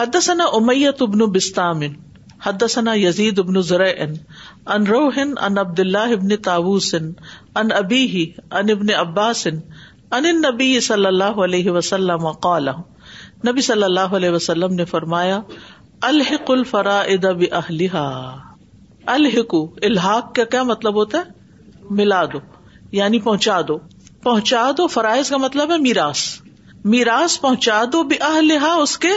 حدثنا امیت ابن بستام حدثنا یزید ابن زرع ان روح ان عبد اللہ ابن تاوس ان ابیہ ان ابن عباسن ان نبی صلی اللہ علیہ وسلم قال نبی صلی اللہ علیہ وسلم نے فرمایا الحق الفرائد بأہلہا الحق الحاق کا کیا مطلب ہوتا ہے ملا دو یعنی پہنچا دو پہنچا دو فرائض کا مطلب ہے میراث میراث پہنچا دو بأہلہا اس کے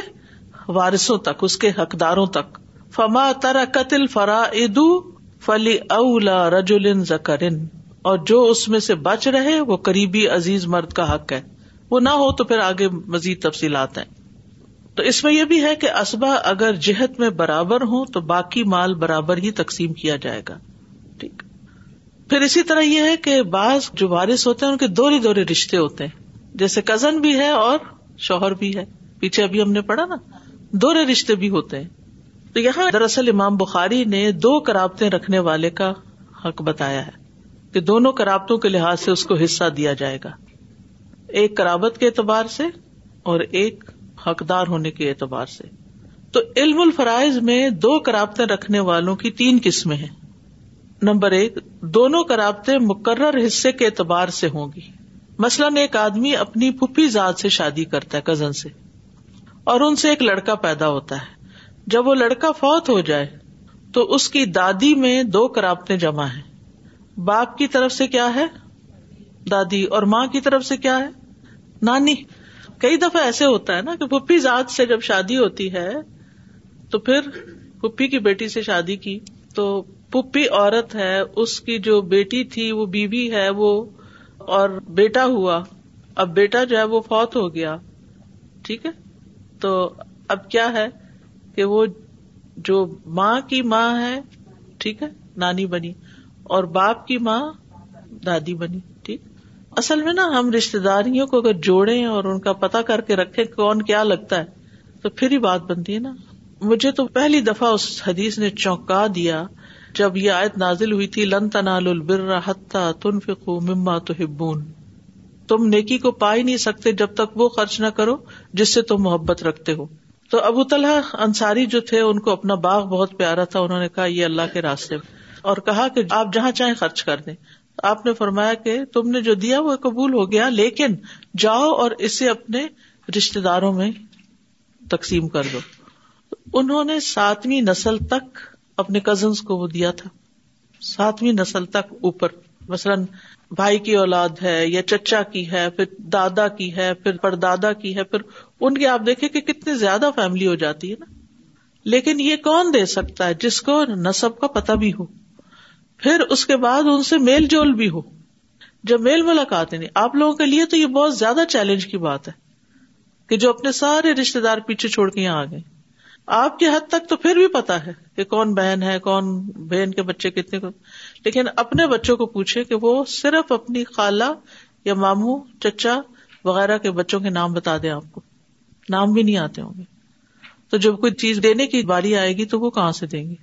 وارثوں تک اس کے حقداروں تک فما تر قتل فرا ادو فلی اولا رجول زکرن اور جو اس میں سے بچ رہے وہ قریبی عزیز مرد کا حق ہے وہ نہ ہو تو پھر آگے مزید تفصیلات ہیں تو اس میں یہ بھی ہے کہ اسبا اگر جہت میں برابر ہوں تو باقی مال برابر ہی تقسیم کیا جائے گا ٹھیک پھر اسی طرح یہ ہے کہ بعض جو وارث ہوتے ہیں ان کے دوری دوری رشتے ہوتے ہیں جیسے کزن بھی ہے اور شوہر بھی ہے پیچھے ابھی ہم نے پڑھا نا دورے رشتے بھی ہوتے ہیں تو یہاں دراصل امام بخاری نے دو کرابتیں رکھنے والے کا حق بتایا ہے کہ دونوں کرابتوں کے لحاظ سے اس کو حصہ دیا جائے گا ایک کرابت کے اعتبار سے اور ایک حقدار ہونے کے اعتبار سے تو علم الفرائض میں دو کرابتیں رکھنے والوں کی تین قسمیں ہیں نمبر ایک دونوں کرابتیں مقرر حصے کے اعتبار سے ہوں گی مثلاً ایک آدمی اپنی پھپھی ذات سے شادی کرتا ہے کزن سے اور ان سے ایک لڑکا پیدا ہوتا ہے جب وہ لڑکا فوت ہو جائے تو اس کی دادی میں دو کراپتے جمع ہے باپ کی طرف سے کیا ہے دادی اور ماں کی طرف سے کیا ہے نانی کئی دفعہ ایسے ہوتا ہے نا کہ پپی ذات سے جب شادی ہوتی ہے تو پھر پپی کی بیٹی سے شادی کی تو پپی عورت ہے اس کی جو بیٹی تھی وہ بیوی ہے وہ اور بیٹا ہوا اب بیٹا جو ہے وہ فوت ہو گیا ٹھیک ہے تو اب کیا ہے کہ وہ جو ماں کی ماں ہے ٹھیک ہے نانی بنی اور باپ کی ماں دادی بنی ٹھیک اصل میں نا ہم رشتے داریوں کو اگر جوڑے اور ان کا پتا کر کے رکھے کون کیا لگتا ہے تو پھر ہی بات بنتی ہے نا مجھے تو پہلی دفعہ اس حدیث نے چونکا دیا جب یہ آیت نازل ہوئی تھی لن تنا لر حتہ تنف مما تو ہبون تم نیکی کو پا ہی نہیں سکتے جب تک وہ خرچ نہ کرو جس سے تم محبت رکھتے ہو تو ابو طلحہ انصاری جو تھے ان کو اپنا باغ بہت پیارا تھا انہوں نے کہا یہ اللہ کے راستے میں اور کہا کہ آپ جہاں چاہیں خرچ کر دیں آپ نے فرمایا کہ تم نے جو دیا وہ قبول ہو گیا لیکن جاؤ اور اسے اپنے رشتے داروں میں تقسیم کر دو انہوں نے ساتویں نسل تک اپنے کزنس کو وہ دیا تھا ساتویں نسل تک اوپر مثلاً بھائی کی اولاد ہے یا چچا کی ہے پھر دادا کی ہے پھر پردادا کی ہے پھر ان کے کتنی زیادہ فیملی ہو جاتی ہے نا لیکن یہ کون دے سکتا ہے جس کو نصب کا پتہ بھی ہو پھر اس کے بعد ان سے میل جول بھی ہو جب میل ملاقات نہیں یعنی آپ لوگوں کے لیے تو یہ بہت زیادہ چیلنج کی بات ہے کہ جو اپنے سارے رشتے دار پیچھے چھوڑ کے یہاں آ گئے آپ کے حد تک تو پھر بھی پتا ہے کہ کون بہن ہے کون بہن کے بچے کتنے کو لیکن اپنے بچوں کو پوچھے کہ وہ صرف اپنی خالہ یا ماموں چچا وغیرہ کے بچوں کے نام بتا دیں آپ کو نام بھی نہیں آتے ہوں گے تو جب کوئی چیز دینے کی باری آئے گی تو وہ کہاں سے دیں گے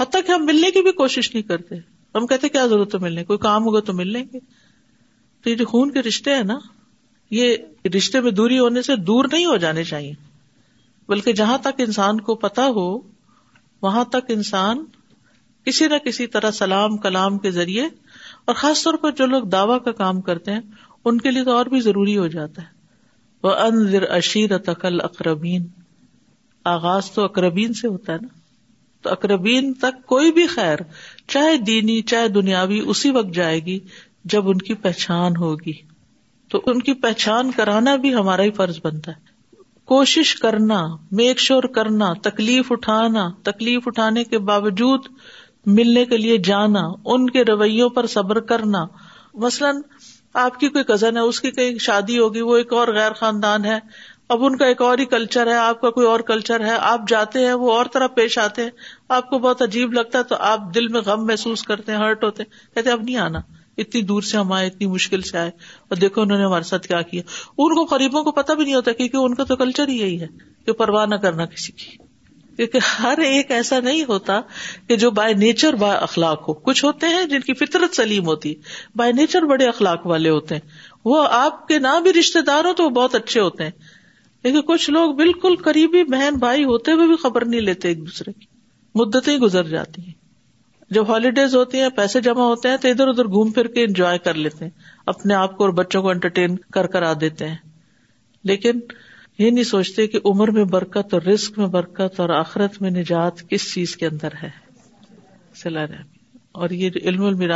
حتیٰ کہ ہم ملنے کی بھی کوشش نہیں کرتے ہم کہتے کیا ضرورت ہے ملنے کوئی کام ہوگا تو مل لیں گے تو یہ جو خون کے رشتے ہیں نا یہ رشتے میں دوری ہونے سے دور نہیں ہو جانے چاہیے بلکہ جہاں تک انسان کو پتا ہو وہاں تک انسان کسی نہ کسی طرح سلام کلام کے ذریعے اور خاص طور پر جو لوگ دعوی کا کام کرتے ہیں ان کے لیے تو اور بھی ضروری ہو جاتا ہے وہ اشیر تقل آغاز تو اقربین سے ہوتا ہے نا تو اکربین تک کوئی بھی خیر چاہے دینی چاہے دنیاوی اسی وقت جائے گی جب ان کی پہچان ہوگی تو ان کی پہچان کرانا بھی ہمارا ہی فرض بنتا ہے کوشش کرنا میک شور کرنا تکلیف اٹھانا تکلیف اٹھانے کے باوجود ملنے کے لیے جانا ان کے رویوں پر صبر کرنا مثلاً آپ کی کوئی کزن ہے اس کی کہیں شادی ہوگی وہ ایک اور غیر خاندان ہے اب ان کا ایک اور ہی کلچر ہے آپ کا کوئی اور کلچر ہے آپ جاتے ہیں وہ اور طرح پیش آتے ہیں آپ کو بہت عجیب لگتا ہے تو آپ دل میں غم محسوس کرتے ہیں ہرٹ ہوتے ہیں کہتے ہیں اب نہیں آنا اتنی دور سے ہم آئے اتنی مشکل سے آئے اور دیکھو انہوں نے ہمارے ساتھ کیا کیا ان کو قریبوں کو پتہ بھی نہیں ہوتا کیونکہ ان کا تو کلچر ہی یہی ہے کہ پرواہ نہ کرنا کسی کی کیونکہ ہر ایک ایسا نہیں ہوتا کہ جو بائی نیچر اخلاق ہو کچھ ہوتے ہیں جن کی فطرت سلیم ہوتی بائی نیچر بڑے اخلاق والے ہوتے ہیں وہ آپ کے نہ بھی رشتے دار ہو تو وہ بہت اچھے ہوتے ہیں لیکن کچھ لوگ بالکل قریبی بہن بھائی ہوتے ہوئے بھی خبر نہیں لیتے ایک دوسرے کی مدتیں گزر جاتی ہیں جب ہالیڈیز ہوتی ہیں پیسے جمع ہوتے ہیں تو ادھر ادھر گھوم پھر کے انجوائے کر لیتے ہیں اپنے آپ کو اور بچوں کو انٹرٹین کر کرا دیتے ہیں لیکن یہ نہیں سوچتے کہ عمر میں برکت اور رسک میں برکت اور آخرت میں نجات کس چیز کے اندر ہے اور یہ علم میں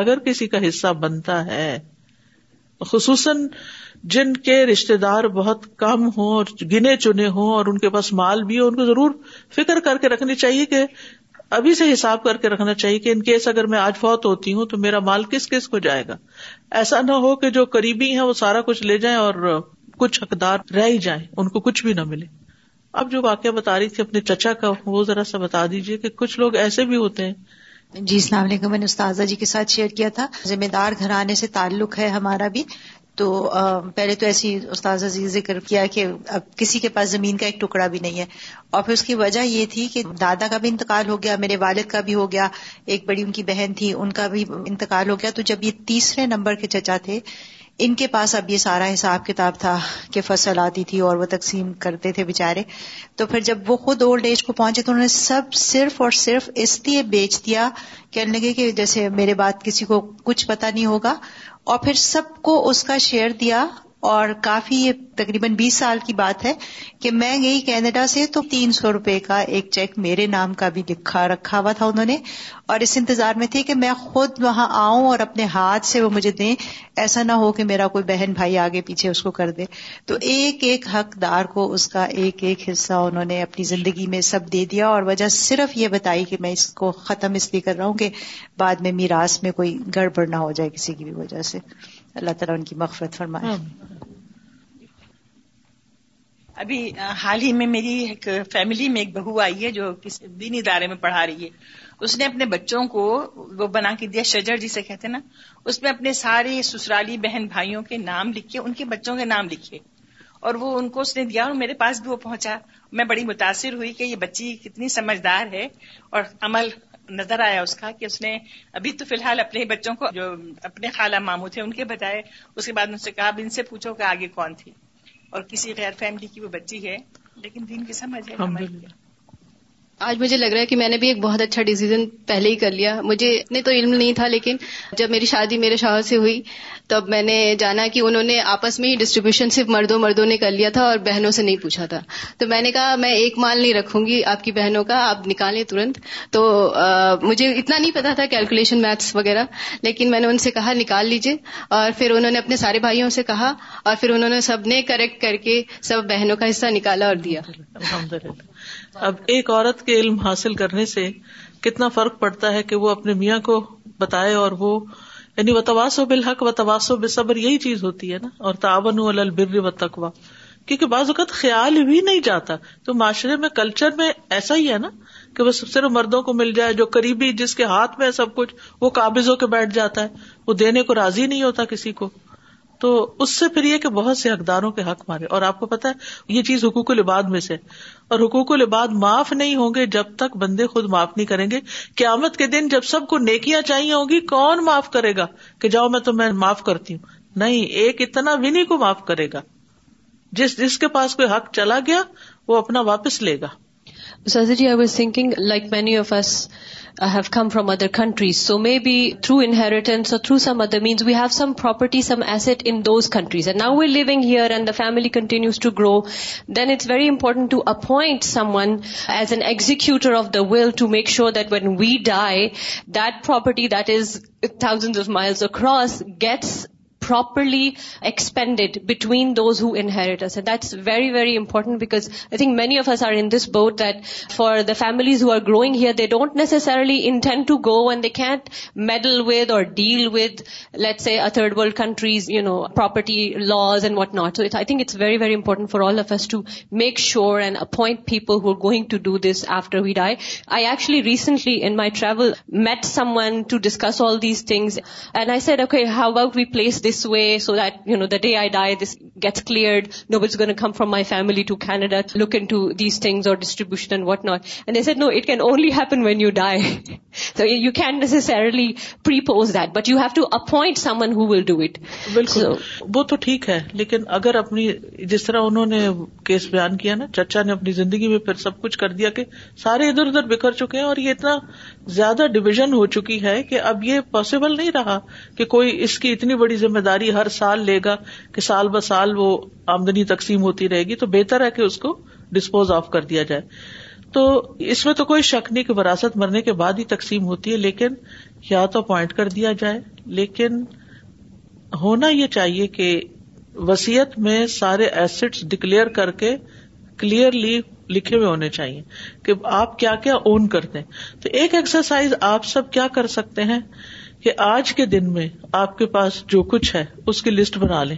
اگر کسی کا حصہ بنتا ہے خصوصاً جن کے رشتے دار بہت کم ہوں اور گنے چنے ہوں اور ان کے پاس مال بھی ہو ان کو ضرور فکر کر کے رکھنی چاہیے کہ ابھی سے حساب کر کے رکھنا چاہیے کہ ان کیس اگر میں آج فوت ہوتی ہوں تو میرا مال کس کس کو جائے گا ایسا نہ ہو کہ جو قریبی ہیں وہ سارا کچھ لے جائیں اور کچھ حقدار رہ ہی جائیں ان کو کچھ بھی نہ ملے اب جو واقعہ بتا رہی تھی اپنے چچا کا وہ ذرا سا بتا دیجیے کہ کچھ لوگ ایسے بھی ہوتے ہیں جی اسلام علیکم میں نے استاذہ جی کے ساتھ شیئر کیا تھا ذمہ دار گھر آنے سے تعلق ہے ہمارا بھی تو پہلے تو ایسی جی ذکر کیا کہ اب کسی کے پاس زمین کا ایک ٹکڑا بھی نہیں ہے اور پھر اس کی وجہ یہ تھی کہ دادا کا بھی انتقال ہو گیا میرے والد کا بھی ہو گیا ایک بڑی ان کی بہن تھی ان کا بھی انتقال ہو گیا تو جب یہ تیسرے نمبر کے چچا تھے ان کے پاس اب یہ سارا حساب کتاب تھا کہ فصل آتی تھی اور وہ تقسیم کرتے تھے بےچارے تو پھر جب وہ خود اولڈ ایج کو پہنچے تو انہوں نے سب صرف اور صرف اس لیے بیچ دیا کہنے لگے کہ جیسے میرے بات کسی کو کچھ پتا نہیں ہوگا اور پھر سب کو اس کا شیئر دیا اور کافی یہ تقریباً بیس سال کی بات ہے کہ میں گئی کینیڈا سے تو تین سو روپے کا ایک چیک میرے نام کا بھی لکھا رکھا ہوا تھا انہوں نے اور اس انتظار میں تھی کہ میں خود وہاں آؤں اور اپنے ہاتھ سے وہ مجھے دیں ایسا نہ ہو کہ میرا کوئی بہن بھائی آگے پیچھے اس کو کر دے تو ایک ایک حقدار کو اس کا ایک ایک حصہ انہوں نے اپنی زندگی میں سب دے دیا اور وجہ صرف یہ بتائی کہ میں اس کو ختم اس لیے کر رہا ہوں کہ بعد میں میراث میں کوئی گڑبڑ نہ ہو جائے کسی کی بھی وجہ سے اللہ تعالیٰ ان کی مغفرت فرمائے ابھی حال ہی میں میری ایک فیملی میں ایک بہو آئی ہے جو کسی دینی ادارے میں پڑھا رہی ہے اس نے اپنے بچوں کو وہ بنا کے دیا شجر جسے کہتے نا اس میں اپنے سارے سسرالی بہن بھائیوں کے نام لکھے ان کے بچوں کے نام لکھے اور وہ ان کو اس نے دیا اور میرے پاس بھی وہ پہنچا میں بڑی متاثر ہوئی کہ یہ بچی کتنی سمجھدار ہے اور عمل نظر آیا اس کا کہ اس نے ابھی تو فی الحال اپنے بچوں کو جو اپنے خالہ ماموں تھے ان کے بتائے اس کے بعد ان سے کہا ان سے پوچھو کہ آگے کون تھی اور کسی غیر فیملی کی وہ بچی ہے لیکن دین کی سمجھ ہے آج مجھے لگ رہا ہے کہ میں نے بھی ایک بہت اچھا ڈیسیزن پہلے ہی کر لیا مجھے اتنے تو علم نہیں تھا لیکن جب میری شادی میرے شوہر سے ہوئی تب میں نے جانا کہ انہوں نے آپس میں ہی ڈسٹریبیوشن صرف مردوں مردوں نے کر لیا تھا اور بہنوں سے نہیں پوچھا تھا تو میں نے کہا میں ایک مال نہیں رکھوں گی آپ کی بہنوں کا آپ نکالیں ترنت تو مجھے اتنا نہیں پتا تھا کیلکولیشن میتھس وغیرہ لیکن میں نے ان سے کہا نکال لیجیے اور پھر انہوں نے اپنے سارے بھائیوں سے کہا اور پھر انہوں نے سب نے کریکٹ کر کے سب بہنوں کا حصہ نکالا اور دیا اب ایک عورت کے علم حاصل کرنے سے کتنا فرق پڑتا ہے کہ وہ اپنے میاں کو بتائے اور وہ یعنی وتواس و بالحق وتواس و بے صبر یہی چیز ہوتی ہے نا اور تعاون البر و تقوا کیونکہ بعض اوقات خیال بھی نہیں جاتا تو معاشرے میں کلچر میں ایسا ہی ہے نا کہ وہ صرف مردوں کو مل جائے جو قریبی جس کے ہاتھ میں سب کچھ وہ قابض ہو کے بیٹھ جاتا ہے وہ دینے کو راضی نہیں ہوتا کسی کو تو اس سے پھر یہ کہ بہت سے حقداروں کے حق مارے اور آپ کو پتا ہے یہ چیز حقوق العباد میں سے اور حقوق العباد معاف نہیں ہوں گے جب تک بندے خود معاف نہیں کریں گے قیامت کے دن جب سب کو نیکیاں چاہیے ہوں گی کون معاف کرے گا کہ جاؤ میں تو میں معاف کرتی ہوں نہیں ایک اتنا بھی نہیں کو معاف کرے گا جس جس کے پاس کوئی حق چلا گیا وہ اپنا واپس لے گا Sazaji, I was thinking, like many of us uh, have come from other countries, so maybe through inheritance or through some other means, we have some property, some asset in those countries. And now we're living here and the family continues to grow. Then it's very important to appoint someone as an executor of the will to make sure that when we die, that property that is thousands of miles across gets properly expended between those who inherit us. And that's very, very important, because I think many of us are in this boat that for the families who are growing here, they don't necessarily intend to go, and they can't meddle with or deal with, let's say, a third world country's, property laws and whatnot. So I think it's very, very important for all of us to make sure and appoint people who are going to do this after we die. I actually recently in my travel met someone to discuss all these things, and I said, okay, how about we place this this way so that you know the day I die this gets cleared no but gun come from my family to Canada look into these things اور distribution and what not and as add no it can only happen when you die so you can necessarily propose that but you have to appoint someone who will do it بالکل وہ تو ٹھیک ہے لیکن اگر اپنی جس طرح انہوں نے کیس بیان کیا نا چچا نے اپنی زندگی میں پھر سب کچھ کر دیا کہ سارے ادھر ادھر بکھر چکے ہیں اور یہ اتنا زیادہ ڈویژن ہو چکی ہے کہ اب یہ پاسبل نہیں رہا کہ کوئی اس کی اتنی بڑی ذمہ داری ہر سال لے گا کہ سال ب سال وہ آمدنی تقسیم ہوتی رہے گی تو بہتر ہے کہ اس کو ڈسپوز آف کر دیا جائے تو اس میں تو کوئی شک نہیں کہ وراثت مرنے کے بعد ہی تقسیم ہوتی ہے لیکن یا تو اپوائنٹ کر دیا جائے لیکن ہونا یہ چاہیے کہ وسیعت میں سارے ایسٹ ڈکلیئر کر کے کلیئرلی لکھے ہوئے ہونے چاہیے کہ آپ کیا کیا اون کرتے ہیں تو ایک ایکسرسائز آپ سب کیا کر سکتے ہیں کہ آج کے دن میں آپ کے پاس جو کچھ ہے اس کی لسٹ بنا لیں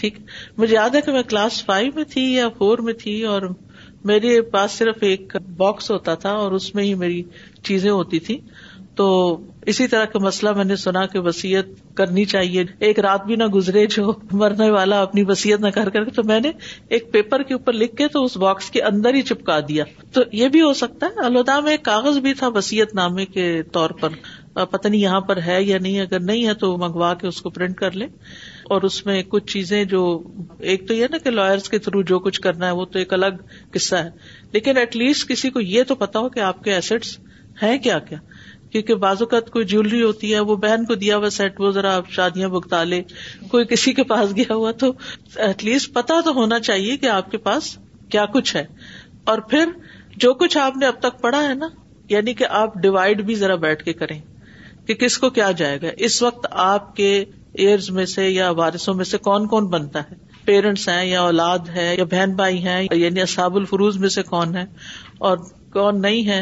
ٹھیک مجھے یاد ہے کہ میں کلاس فائیو میں تھی یا فور میں تھی اور میرے پاس صرف ایک باکس ہوتا تھا اور اس میں ہی میری چیزیں ہوتی تھی تو اسی طرح کا مسئلہ میں نے سنا کہ وسیعت کرنی چاہیے ایک رات بھی نہ گزرے جو مرنے والا اپنی وسیعت نہ کر کر تو میں نے ایک پیپر کے اوپر لکھ کے تو اس باکس کے اندر ہی چپکا دیا تو یہ بھی ہو سکتا ہے الوداع میں ایک کاغذ بھی تھا وسیعت نامے کے طور پر پتہ نہیں یہاں پر ہے یا نہیں اگر نہیں ہے تو منگوا کے اس کو پرنٹ کر لیں اور اس میں کچھ چیزیں جو ایک تو یہ نا کہ لوئرس کے تھرو جو کچھ کرنا ہے وہ تو ایک الگ قصہ ہے لیکن ایٹ لیسٹ کسی کو یہ تو پتا ہو کہ آپ کے ایسٹس ہیں کیا کیا کیونکہ بعض اوقات کوئی جیولری ہوتی ہے وہ بہن کو دیا ہوا سیٹ وہ ذرا آپ شادیاں بگتا لے کوئی کسی کے پاس گیا ہوا تو ایٹ لیسٹ پتا تو ہونا چاہیے کہ آپ کے پاس کیا کچھ ہے اور پھر جو کچھ آپ نے اب تک پڑھا ہے نا یعنی کہ آپ ڈیوائڈ بھی ذرا بیٹھ کے کریں کہ کس کو کیا جائے گا اس وقت آپ کے ایئرز میں سے یا وارثوں میں سے کون کون بنتا ہے پیرنٹس ہیں یا اولاد ہے یا بہن بھائی ہیں یعنی اصحاب الفروز میں سے کون ہے اور کون نہیں ہے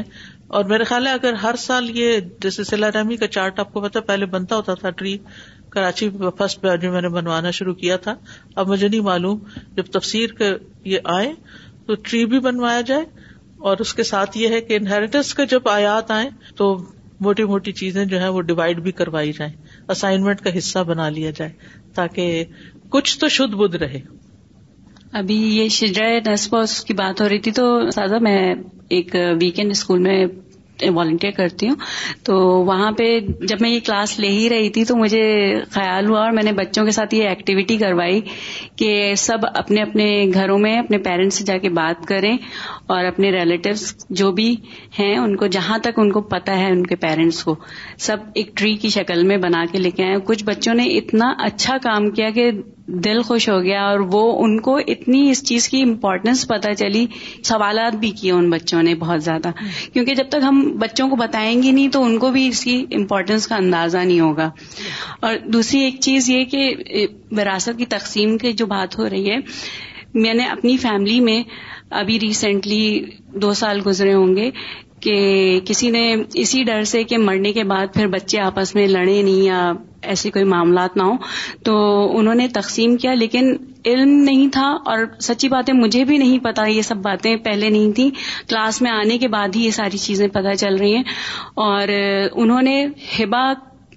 اور میرے خیال ہے اگر ہر سال یہ جیسے سلا رحمی کا چارٹ آپ کو پتا پہلے بنتا ہوتا تھا ٹری کراچی فرسٹ فسٹ میں نے بنوانا شروع کیا تھا اب مجھے نہیں معلوم جب تفسیر کے یہ آئے تو ٹری بھی بنوایا جائے اور اس کے ساتھ یہ ہے کہ انہیریٹنس کا جب آیات آئیں تو موٹی موٹی چیزیں جو ہیں وہ ڈیوائڈ بھی کروائی جائیں اسائنمنٹ کا حصہ بنا لیا جائے تاکہ کچھ تو شدھ بدھ رہے ابھی یہ شجرائے نسب اس کی بات ہو رہی تھی تو سادہ میں ایک ویکینڈ اسکول میں والنٹیئر کرتی ہوں تو وہاں پہ جب میں یہ کلاس لے ہی رہی تھی تو مجھے خیال ہوا اور میں نے بچوں کے ساتھ یہ ایکٹیویٹی کروائی کہ سب اپنے اپنے گھروں میں اپنے پیرنٹس سے جا کے بات کریں اور اپنے ریلیٹیوس جو بھی ہیں ان کو جہاں تک ان کو پتا ہے ان کے پیرنٹس کو سب ایک ٹری کی شکل میں بنا کے لے کے آئے کچھ بچوں نے اتنا اچھا کام کیا کہ دل خوش ہو گیا اور وہ ان کو اتنی اس چیز کی امپورٹنس پتہ چلی سوالات بھی کیے ان بچوں نے بہت زیادہ کیونکہ جب تک ہم بچوں کو بتائیں گے نہیں تو ان کو بھی اس کی امپورٹنس کا اندازہ نہیں ہوگا اور دوسری ایک چیز یہ کہ وراثت کی تقسیم کی جو بات ہو رہی ہے میں نے اپنی فیملی میں ابھی ریسنٹلی دو سال گزرے ہوں گے کہ کسی نے اسی ڈر سے کہ مرنے کے بعد پھر بچے آپس میں لڑے نہیں یا ایسے کوئی معاملات نہ ہوں تو انہوں نے تقسیم کیا لیکن علم نہیں تھا اور سچی باتیں مجھے بھی نہیں پتا یہ سب باتیں پہلے نہیں تھیں کلاس میں آنے کے بعد ہی یہ ساری چیزیں پتہ چل رہی ہیں اور انہوں نے ہبا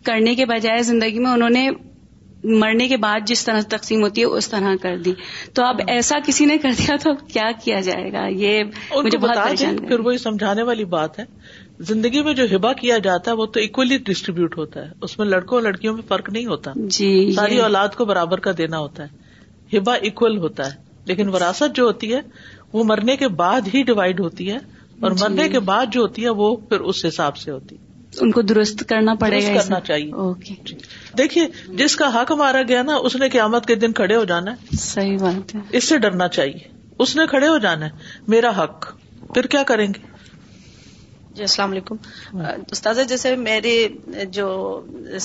کرنے کے بجائے زندگی میں انہوں نے مرنے کے بعد جس طرح تقسیم ہوتی ہے اس طرح کر دی تو اب ایسا کسی نے کر دیا تو کیا کیا جائے گا یہ مجھے پھر وہی سمجھانے والی بات ہے زندگی میں جو ہبا کیا جاتا ہے وہ تو اکولی ڈسٹریبیوٹ ہوتا ہے اس میں لڑکوں اور لڑکیوں میں فرق نہیں ہوتا جی ساری اولاد کو برابر کا دینا ہوتا ہے ہبا اکول ہوتا ہے لیکن وراثت جو ہوتی ہے وہ مرنے کے بعد ہی ڈیوائڈ ہوتی ہے اور جی۔ مرنے کے بعد جو ہوتی ہے وہ پھر اس حساب سے ہوتی ہے ان کو درست کرنا پڑے گا کرنا چاہیے دیکھیے جس کا حق مارا گیا نا اس نے قیامت کے دن کھڑے ہو جانا ہے صحیح بات ہے اس سے ڈرنا چاہیے اس نے کھڑے ہو جانا ہے میرا حق پھر کیا کریں گے جی السلام علیکم ہاں۔ استاذہ جیسے میرے جو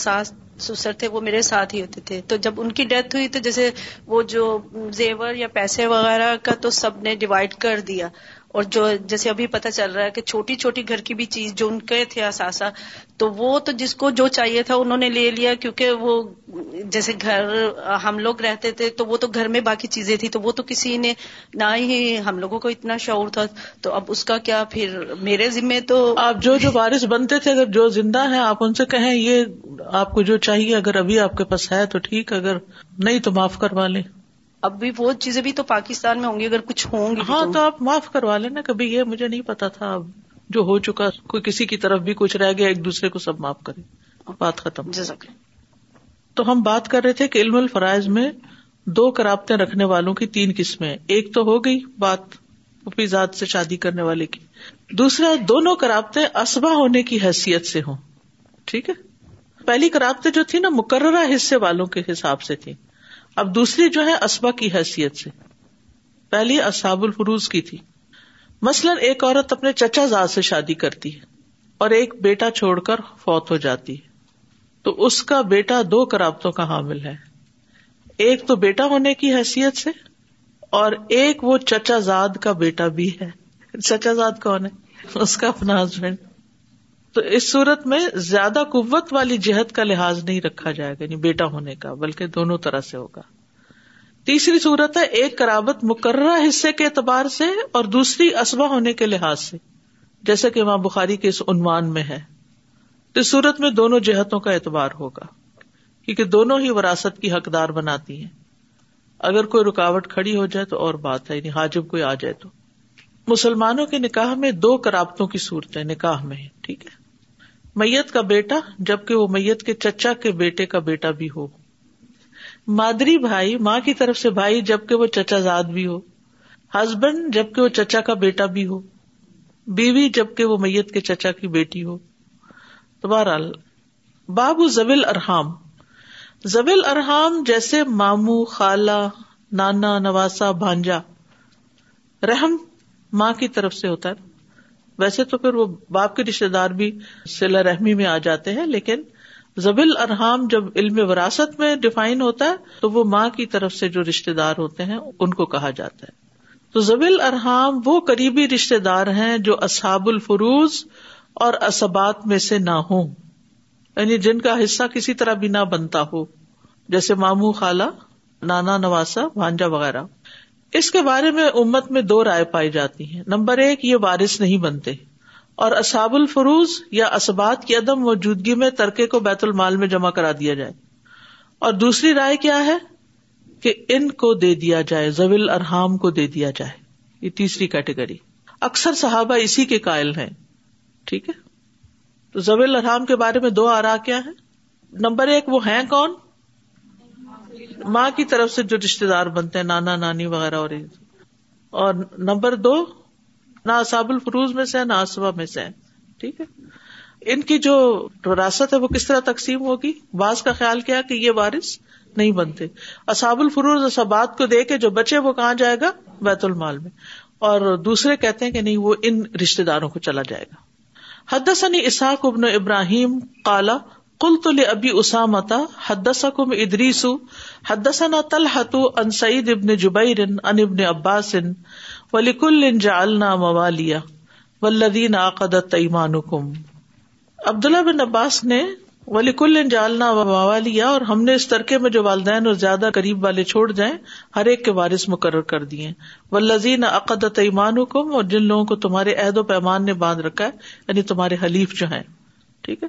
ساس سسر تھے وہ میرے ساتھ ہی ہوتے تھے تو جب ان کی ڈیتھ ہوئی تو جیسے وہ جو زیور یا پیسے وغیرہ کا تو سب نے ڈیوائڈ کر دیا اور جو جیسے ابھی پتہ چل رہا ہے کہ چھوٹی چھوٹی گھر کی بھی چیز جو ان کے تھے اثاثہ تو وہ تو جس کو جو چاہیے تھا انہوں نے لے لیا کیونکہ وہ جیسے گھر ہم لوگ رہتے تھے تو وہ تو گھر میں باقی چیزیں تھیں تو وہ تو کسی نے نہ ہی ہم لوگوں کو اتنا شعور تھا تو اب اس کا کیا پھر میرے ذمے تو آپ جو جو بارش بنتے تھے اگر جو زندہ ہیں آپ ان سے کہیں یہ آپ کو جو چاہیے اگر ابھی آپ کے پاس ہے تو ٹھیک اگر نہیں تو معاف کروا لیں اب بھی وہ چیزیں بھی تو پاکستان میں ہوں گی اگر کچھ ہوں گی ہاں تو آپ معاف کروا لیں نا کبھی یہ مجھے نہیں پتا تھا اب جو ہو چکا کوئی کسی کی طرف بھی کچھ رہ گیا ایک دوسرے کو سب معاف کرے بات ختم تو ہم بات کر رہے تھے کہ علم الفرائض میں دو کرابتے رکھنے والوں کی تین قسمیں ایک تو ہو گئی بات ذات سے شادی کرنے والے کی دوسرا دونوں کرابتے اسبا ہونے کی حیثیت سے ہوں ٹھیک ہے پہلی کرابتے جو تھی نا مقررہ حصے والوں کے حساب سے تھی اب دوسری جو ہے اسبا کی حیثیت سے پہلی اصاب الفروز کی تھی مثلاً ایک عورت اپنے چچا زاد سے شادی کرتی ہے اور ایک بیٹا چھوڑ کر فوت ہو جاتی ہے تو اس کا بیٹا دو کرابتوں کا حامل ہے ایک تو بیٹا ہونے کی حیثیت سے اور ایک وہ چچا زاد کا بیٹا بھی ہے چچا زاد کون ہے اس کا اپنا ہسبینڈ تو اس صورت میں زیادہ قوت والی جہت کا لحاظ نہیں رکھا جائے گا یعنی بیٹا ہونے کا بلکہ دونوں طرح سے ہوگا تیسری صورت ہے ایک قرابت مقررہ حصے کے اعتبار سے اور دوسری اسبا ہونے کے لحاظ سے جیسے کہ ماں بخاری کے اس عنوان میں ہے تو اس صورت میں دونوں جہتوں کا اعتبار ہوگا کیونکہ دونوں ہی وراثت کی حقدار بناتی ہیں اگر کوئی رکاوٹ کھڑی ہو جائے تو اور بات ہے یعنی حاجب کوئی آ جائے تو مسلمانوں کے نکاح میں دو قرابتوں کی صورت نکاح میں ٹھیک ہے میت کا بیٹا جبکہ وہ میت کے چچا کے بیٹے کا بیٹا بھی ہو مادری بھائی ماں کی طرف سے بھائی جبکہ وہ چچا زاد بھی ہو ہسبینڈ جبکہ وہ چچا کا بیٹا بھی ہو بیوی جبکہ وہ میت کے چچا کی بیٹی ہو تو بہرحال بابو زبیل ارحام زبیل ارحام جیسے مامو خالہ نانا نواسا بھانجا رحم ماں کی طرف سے ہوتا ہے ویسے تو پھر وہ باپ کے رشتے دار بھی سلا رحمی میں آ جاتے ہیں لیکن زبل الرحام جب علم وراثت میں ڈیفائن ہوتا ہے تو وہ ماں کی طرف سے جو رشتے دار ہوتے ہیں ان کو کہا جاتا ہے تو زبل الرحام وہ قریبی رشتے دار ہیں جو اصحاب الفروز اور اسبات میں سے نہ ہو یعنی جن کا حصہ کسی طرح بھی نہ بنتا ہو جیسے مامو خالہ نانا نواسا بھانجا وغیرہ اس کے بارے میں امت میں دو رائے پائی جاتی ہیں نمبر ایک یہ وارث نہیں بنتے اور اساب الفروز یا اسبات کی عدم موجودگی میں ترکے کو بیت المال میں جمع کرا دیا جائے اور دوسری رائے کیا ہے کہ ان کو دے دیا جائے زویل ارحام کو دے دیا جائے یہ تیسری کیٹیگری اکثر صحابہ اسی کے قائل ہیں ٹھیک ہے تو زویل ارحام کے بارے میں دو آرا کیا ہے نمبر ایک وہ ہیں کون ماں کی طرف سے جو رشتے دار بنتے ہیں نانا نانی وغیرہ اور نمبر دو نہ اساب الفروز میں سے نہ اسبا میں سے ٹھیک ہے ان کی جو وراثت ہے وہ کس طرح تقسیم ہوگی بعض کا خیال کیا کہ یہ بارش نہیں بنتے اساب الفروز اسبات کو دے کے جو بچے وہ کہاں جائے گا بیت المال میں اور دوسرے کہتے ہیں کہ نہیں وہ ان رشتے داروں کو چلا جائے گا حدثني اسحاق ابن ابراہیم کالا کل تو ابی اسامتا حدس حد سعید ابن ان ابن عباس ولی کل جالنا موا موالیا اور ہم نے اس ترکے میں جو والدین اور زیادہ قریب والے چھوڑ جائیں ہر ایک کے وارث مقرر کر دیے ولزین عقدت ایمان کم اور جن لوگوں کو تمہارے عہد و پیمان نے باندھ رکھا ہے یعنی تمہارے حلیف جو ہیں ٹھیک ہے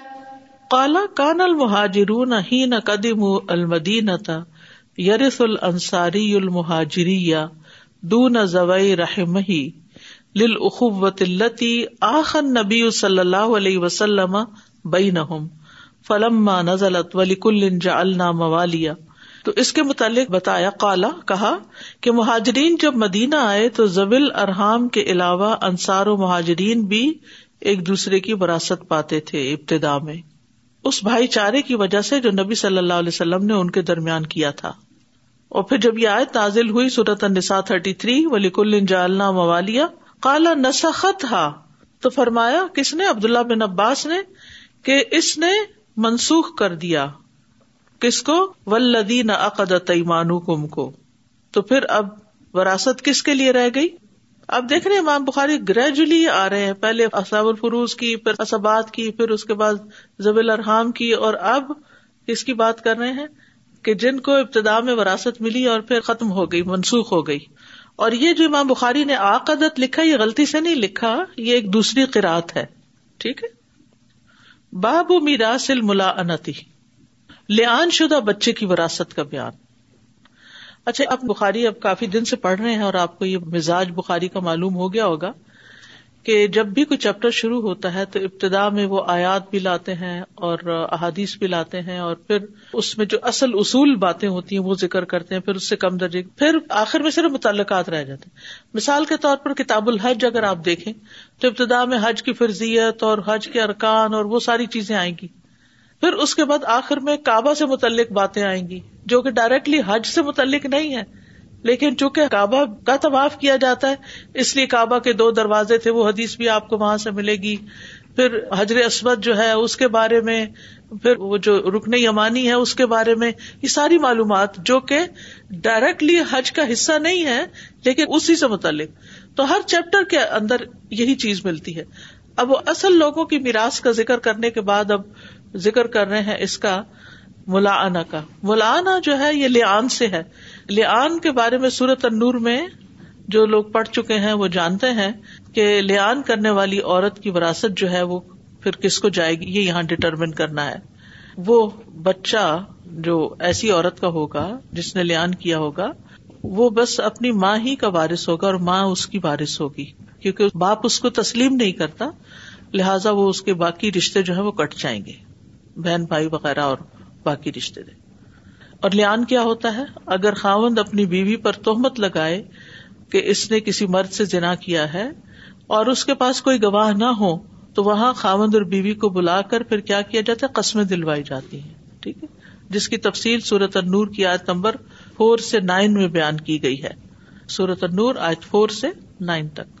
کالا کان المہاجر ہی ندیم المدینتا یریس المہاجری دون رحم ہی آخن نبی صلی اللہ علیہ وسلم فلم ولی نزلت جا النا موالیہ تو اس کے متعلق بتایا کالا کہا کہ مہاجرین جب مدینہ آئے تو زب ارحام کے علاوہ انصار و مہاجرین بھی ایک دوسرے کی وراثت پاتے تھے ابتدا میں اس بھائی چارے کی وجہ سے جو نبی صلی اللہ علیہ وسلم نے ان کے درمیان کیا تھا اور پھر جب یہ آئے تازل ہوئی تھری ولی موالیا کالا نسخت ہا تو فرمایا کس نے عبداللہ بن عباس نے کہ اس نے منسوخ کر دیا کس کو ولدی نہ عقد تیمانو کم کو تو پھر اب وراثت کس کے لیے رہ گئی اب دیکھ رہے امام بخاری گریجولی آ رہے ہیں پہلے اصحاب الفروز کی پھر اسبات کی پھر اس کے بعد زبی الرحام کی اور اب اس کی بات کر رہے ہیں کہ جن کو ابتدا میں وراثت ملی اور پھر ختم ہو گئی منسوخ ہو گئی اور یہ جو امام بخاری نے آقدت لکھا یہ غلطی سے نہیں لکھا یہ ایک دوسری قرآت ہے ٹھیک ہے باب میرا سل ملا انتی لان شدہ بچے کی وراثت کا بیان اچھا آپ بخاری اب کافی دن سے پڑھ رہے ہیں اور آپ کو یہ مزاج بخاری کا معلوم ہو گیا ہوگا کہ جب بھی کوئی چیپٹر شروع ہوتا ہے تو ابتدا میں وہ آیات بھی لاتے ہیں اور احادیث بھی لاتے ہیں اور پھر اس میں جو اصل اصول باتیں ہوتی ہیں وہ ذکر کرتے ہیں پھر اس سے کم درجے پھر آخر میں صرف متعلقات رہ جاتے ہیں مثال کے طور پر کتاب الحج اگر آپ دیکھیں تو ابتدا میں حج کی فرضیت اور حج کے ارکان اور وہ ساری چیزیں آئیں گی پھر اس کے بعد آخر میں کعبہ سے متعلق باتیں آئیں گی جو کہ ڈائریکٹلی حج سے متعلق نہیں ہے لیکن چونکہ کعبہ کا طواف کیا جاتا ہے اس لیے کعبہ کے دو دروازے تھے وہ حدیث بھی آپ کو وہاں سے ملے گی پھر حجر اسود جو ہے اس کے بارے میں پھر وہ جو رکن یمانی ہے اس کے بارے میں یہ ساری معلومات جو کہ ڈائریکٹلی حج کا حصہ نہیں ہے لیکن اسی سے متعلق تو ہر چیپٹر کے اندر یہی چیز ملتی ہے اب وہ اصل لوگوں کی میراث کا ذکر کرنے کے بعد اب ذکر کر رہے ہیں اس کا ملانا کا ملانا جو ہے یہ لے آن سے ہے لے آن کے بارے میں سورت انور میں جو لوگ پڑھ چکے ہیں وہ جانتے ہیں کہ لے آن کرنے والی عورت کی وراثت جو ہے وہ پھر کس کو جائے گی یہ یہاں ڈٹرمن کرنا ہے وہ بچہ جو ایسی عورت کا ہوگا جس نے لیان آن کیا ہوگا وہ بس اپنی ماں ہی کا وارث ہوگا اور ماں اس کی وارث ہوگی کیونکہ باپ اس کو تسلیم نہیں کرتا لہٰذا وہ اس کے باقی رشتے جو ہے وہ کٹ جائیں گے بہن بھائی وغیرہ اور باقی رشتے اور لیان کیا ہوتا ہے اگر خاوند اپنی بیوی پر تہمت لگائے کہ اس نے کسی مرد سے جنا کیا ہے اور اس کے پاس کوئی گواہ نہ ہو تو وہاں خاوند اور بیوی کو بلا کر پھر کیا کیا جاتا ہے قسمیں دلوائی جاتی ہیں ٹھیک ہے جس کی تفصیل سورت النور کی آیت نمبر فور سے نائن میں بیان کی گئی ہے سورت النور آیت فور سے نائن تک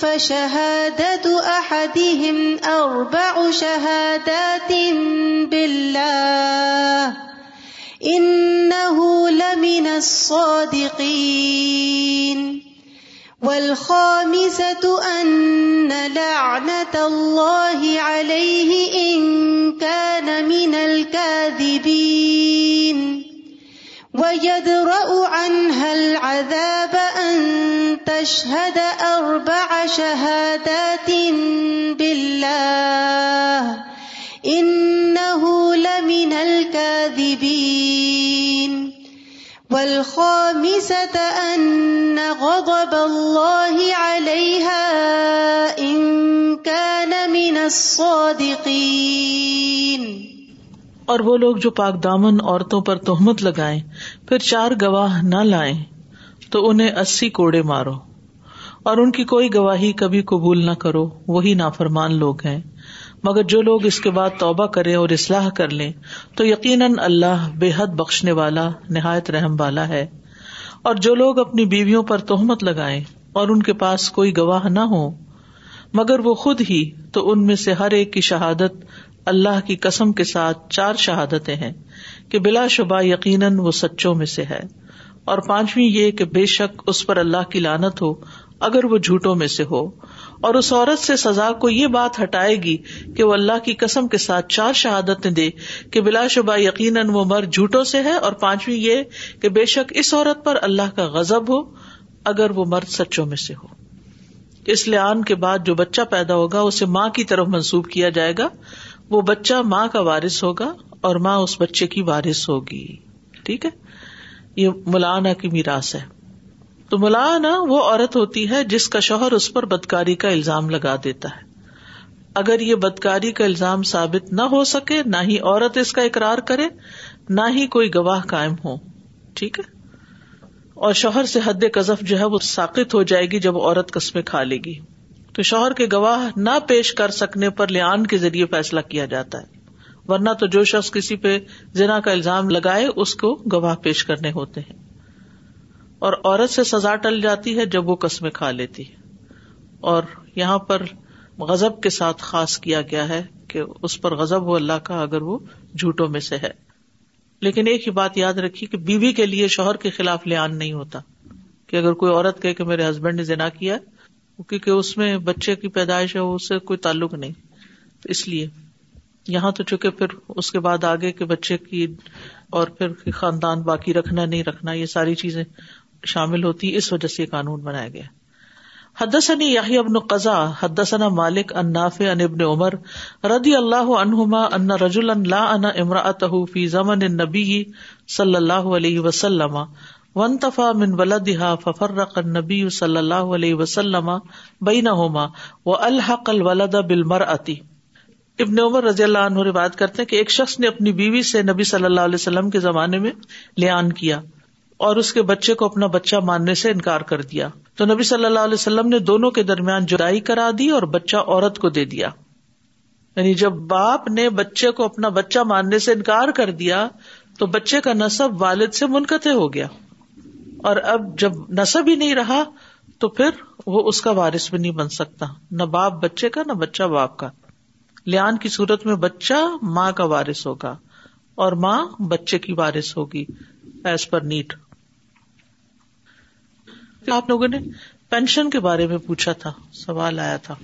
فشهادة أحدهم أربع شهادات بالله إنه لمن الصادقين والخامسة أن لعنة الله عليه إن كان من الكاذبين ويدرأ عنها العذاب أن شهادات بالله شہد لمن الكاذبين والخامسة أن غضب الله عليها إن كان من الصادقين اور وہ لوگ جو پاک دامن عورتوں پر تہمت لگائیں پھر چار گواہ نہ لائیں تو انہیں اسی کوڑے مارو اور ان کی کوئی گواہی کبھی قبول نہ کرو وہی نافرمان لوگ ہیں مگر جو لوگ اس کے بعد توبہ کرے اور اصلاح کر لیں تو یقیناً اللہ بے حد بخشنے والا نہایت رحم والا ہے اور جو لوگ اپنی بیویوں پر توہمت لگائیں اور ان کے پاس کوئی گواہ نہ ہو مگر وہ خود ہی تو ان میں سے ہر ایک کی شہادت اللہ کی قسم کے ساتھ چار شہادتیں ہیں کہ بلا شبہ یقیناً وہ سچوں میں سے ہے اور پانچویں یہ کہ بے شک اس پر اللہ کی لانت ہو اگر وہ جھوٹوں میں سے ہو اور اس عورت سے سزا کو یہ بات ہٹائے گی کہ وہ اللہ کی قسم کے ساتھ چار شہادتیں دے کہ بلا شبہ یقیناً وہ مر جھوٹوں سے ہے اور پانچویں یہ کہ بے شک اس عورت پر اللہ کا غزب ہو اگر وہ مرد سچوں میں سے ہو اس لعان کے بعد جو بچہ پیدا ہوگا اسے ماں کی طرف منسوب کیا جائے گا وہ بچہ ماں کا وارث ہوگا اور ماں اس بچے کی وارث ہوگی ٹھیک ہے یہ مولانا کی میراث ہے تو ملانا وہ عورت ہوتی ہے جس کا شوہر اس پر بدکاری کا الزام لگا دیتا ہے اگر یہ بدکاری کا الزام ثابت نہ ہو سکے نہ ہی عورت اس کا اقرار کرے نہ ہی کوئی گواہ کائم ہو ٹھیک ہے اور شوہر سے حد قذف جو ہے وہ ساقت ہو جائے گی جب عورت قسمیں کھا لے گی تو شوہر کے گواہ نہ پیش کر سکنے پر لیان کے ذریعے فیصلہ کیا جاتا ہے ورنہ تو جو شخص کسی پہ زنا کا الزام لگائے اس کو گواہ پیش کرنے ہوتے ہیں اور عورت سے سزا ٹل جاتی ہے جب وہ قسمیں کھا لیتی ہے اور یہاں پر غزب کے ساتھ خاص کیا گیا ہے کہ اس پر غزب ہو اللہ کا اگر وہ جھوٹوں میں سے ہے لیکن ایک ہی بات یاد رکھی کہ بیوی بی کے لیے شوہر کے خلاف لان نہیں ہوتا کہ اگر کوئی عورت کہے کہ میرے ہسبینڈ نے جنا کیا کیونکہ اس میں بچے کی پیدائش ہے اس سے کوئی تعلق نہیں تو اس لیے یہاں تو چونکہ پھر اس کے بعد آگے کے بچے کی اور پھر خاندان باقی رکھنا نہیں رکھنا یہ ساری چیزیں شامل ہوتی اس وجہ سے یہ قانون بنایا گیا حدثني يحيى بن قزا حدثنا مالك عن نافع عن ابن عمر رضي الله عنهما ان رجلا لا انا امراته في زمن النبي صلى الله عليه وسلم وانتفى من ولدها ففرق النبي صلى الله عليه وسلم بينهما والحق الولد بالمراه ابن عمر رضی اللہ عنہ روایت کرتے ہیں کہ ایک شخص نے اپنی بیوی سے نبی صلی اللہ علیہ وسلم کے زمانے میں لیان کیا اور اس کے بچے کو اپنا بچہ ماننے سے انکار کر دیا تو نبی صلی اللہ علیہ وسلم نے دونوں کے درمیان جدائی کرا دی اور بچہ عورت کو دے دیا یعنی جب باپ نے بچے کو اپنا بچہ ماننے سے انکار کر دیا تو بچے کا نصب والد سے منقطع ہو گیا اور اب جب نصب ہی نہیں رہا تو پھر وہ اس کا وارث بھی نہیں بن سکتا نہ باپ بچے کا نہ بچہ باپ کا لیان کی صورت میں بچہ ماں کا وارث ہوگا اور ماں بچے کی وارث ہوگی ایز پر نیٹ کہ آپ لوگوں نے پینشن کے بارے میں پوچھا تھا سوال آیا تھا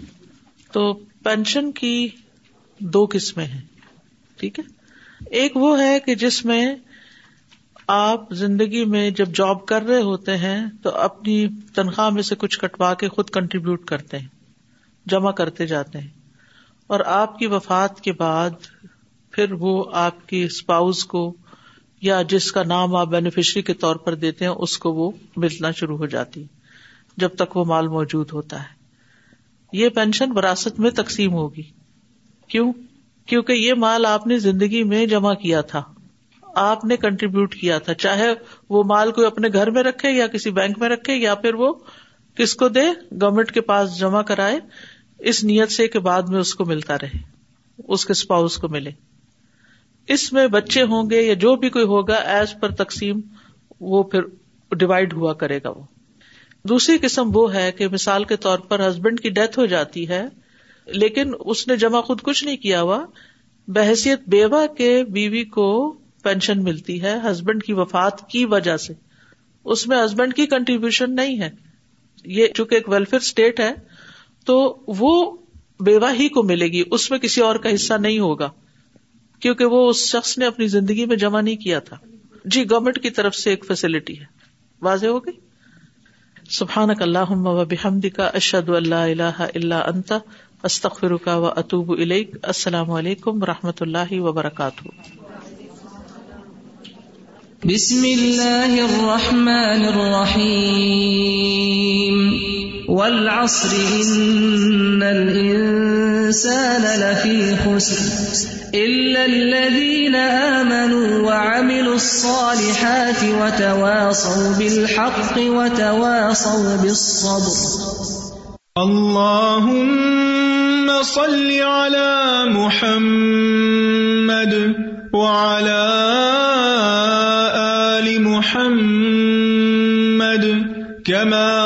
تو پینشن کی دو قسمیں ہیں ٹھیک ہے ایک وہ ہے کہ جس میں آپ زندگی میں جب جاب کر رہے ہوتے ہیں تو اپنی تنخواہ میں سے کچھ کٹوا کے خود کنٹریبیوٹ کرتے ہیں جمع کرتے جاتے ہیں اور آپ کی وفات کے بعد پھر وہ آپ کے اسپاؤز کو یا جس کا نام آپ بینیفیشری کے طور پر دیتے ہیں اس کو وہ ملنا شروع ہو جاتی جب تک وہ مال موجود ہوتا ہے یہ پینشن وراثت میں تقسیم ہوگی کیوں کیونکہ یہ مال آپ نے زندگی میں جمع کیا تھا آپ نے کنٹریبیوٹ کیا تھا چاہے وہ مال کو اپنے گھر میں رکھے یا کسی بینک میں رکھے یا پھر وہ کس کو دے گورمنٹ کے پاس جمع کرائے اس نیت سے کہ بعد میں اس کو ملتا رہے اس کے اسپاؤس کو ملے اس میں بچے ہوں گے یا جو بھی کوئی ہوگا ایز پر تقسیم وہ پھر ڈیوائڈ ہوا کرے گا وہ دوسری قسم وہ ہے کہ مثال کے طور پر ہسبینڈ کی ڈیتھ ہو جاتی ہے لیکن اس نے جمع خود کچھ نہیں کیا ہوا بحثیت بیوہ کے بیوی کو پینشن ملتی ہے ہسبینڈ کی وفات کی وجہ سے اس میں ہسبینڈ کی کنٹریبیوشن نہیں ہے یہ چونکہ ایک ویلفیئر اسٹیٹ ہے تو وہ بیوہ ہی کو ملے گی اس میں کسی اور کا حصہ نہیں ہوگا کیونکہ وہ اس شخص نے اپنی زندگی میں جمع نہیں کیا تھا جی گورنمنٹ کی طرف سے ایک فیسلٹی ہے واضح ہو گئی سبحان کا بحمد کا اشد اللہ اللہ اللہ انتا استخر کا و اطوب الک السلام علیکم و رحمۃ اللہ وبرکاتہ بسم اللہ الرحمن الرحیم والعصر إن الإنسان لفي خسر إلا الذين آمنوا وعملوا الصالحات وتواصوا بالحق وتواصوا بالصبر اللهم صل على محمد وعلى آل محمد كما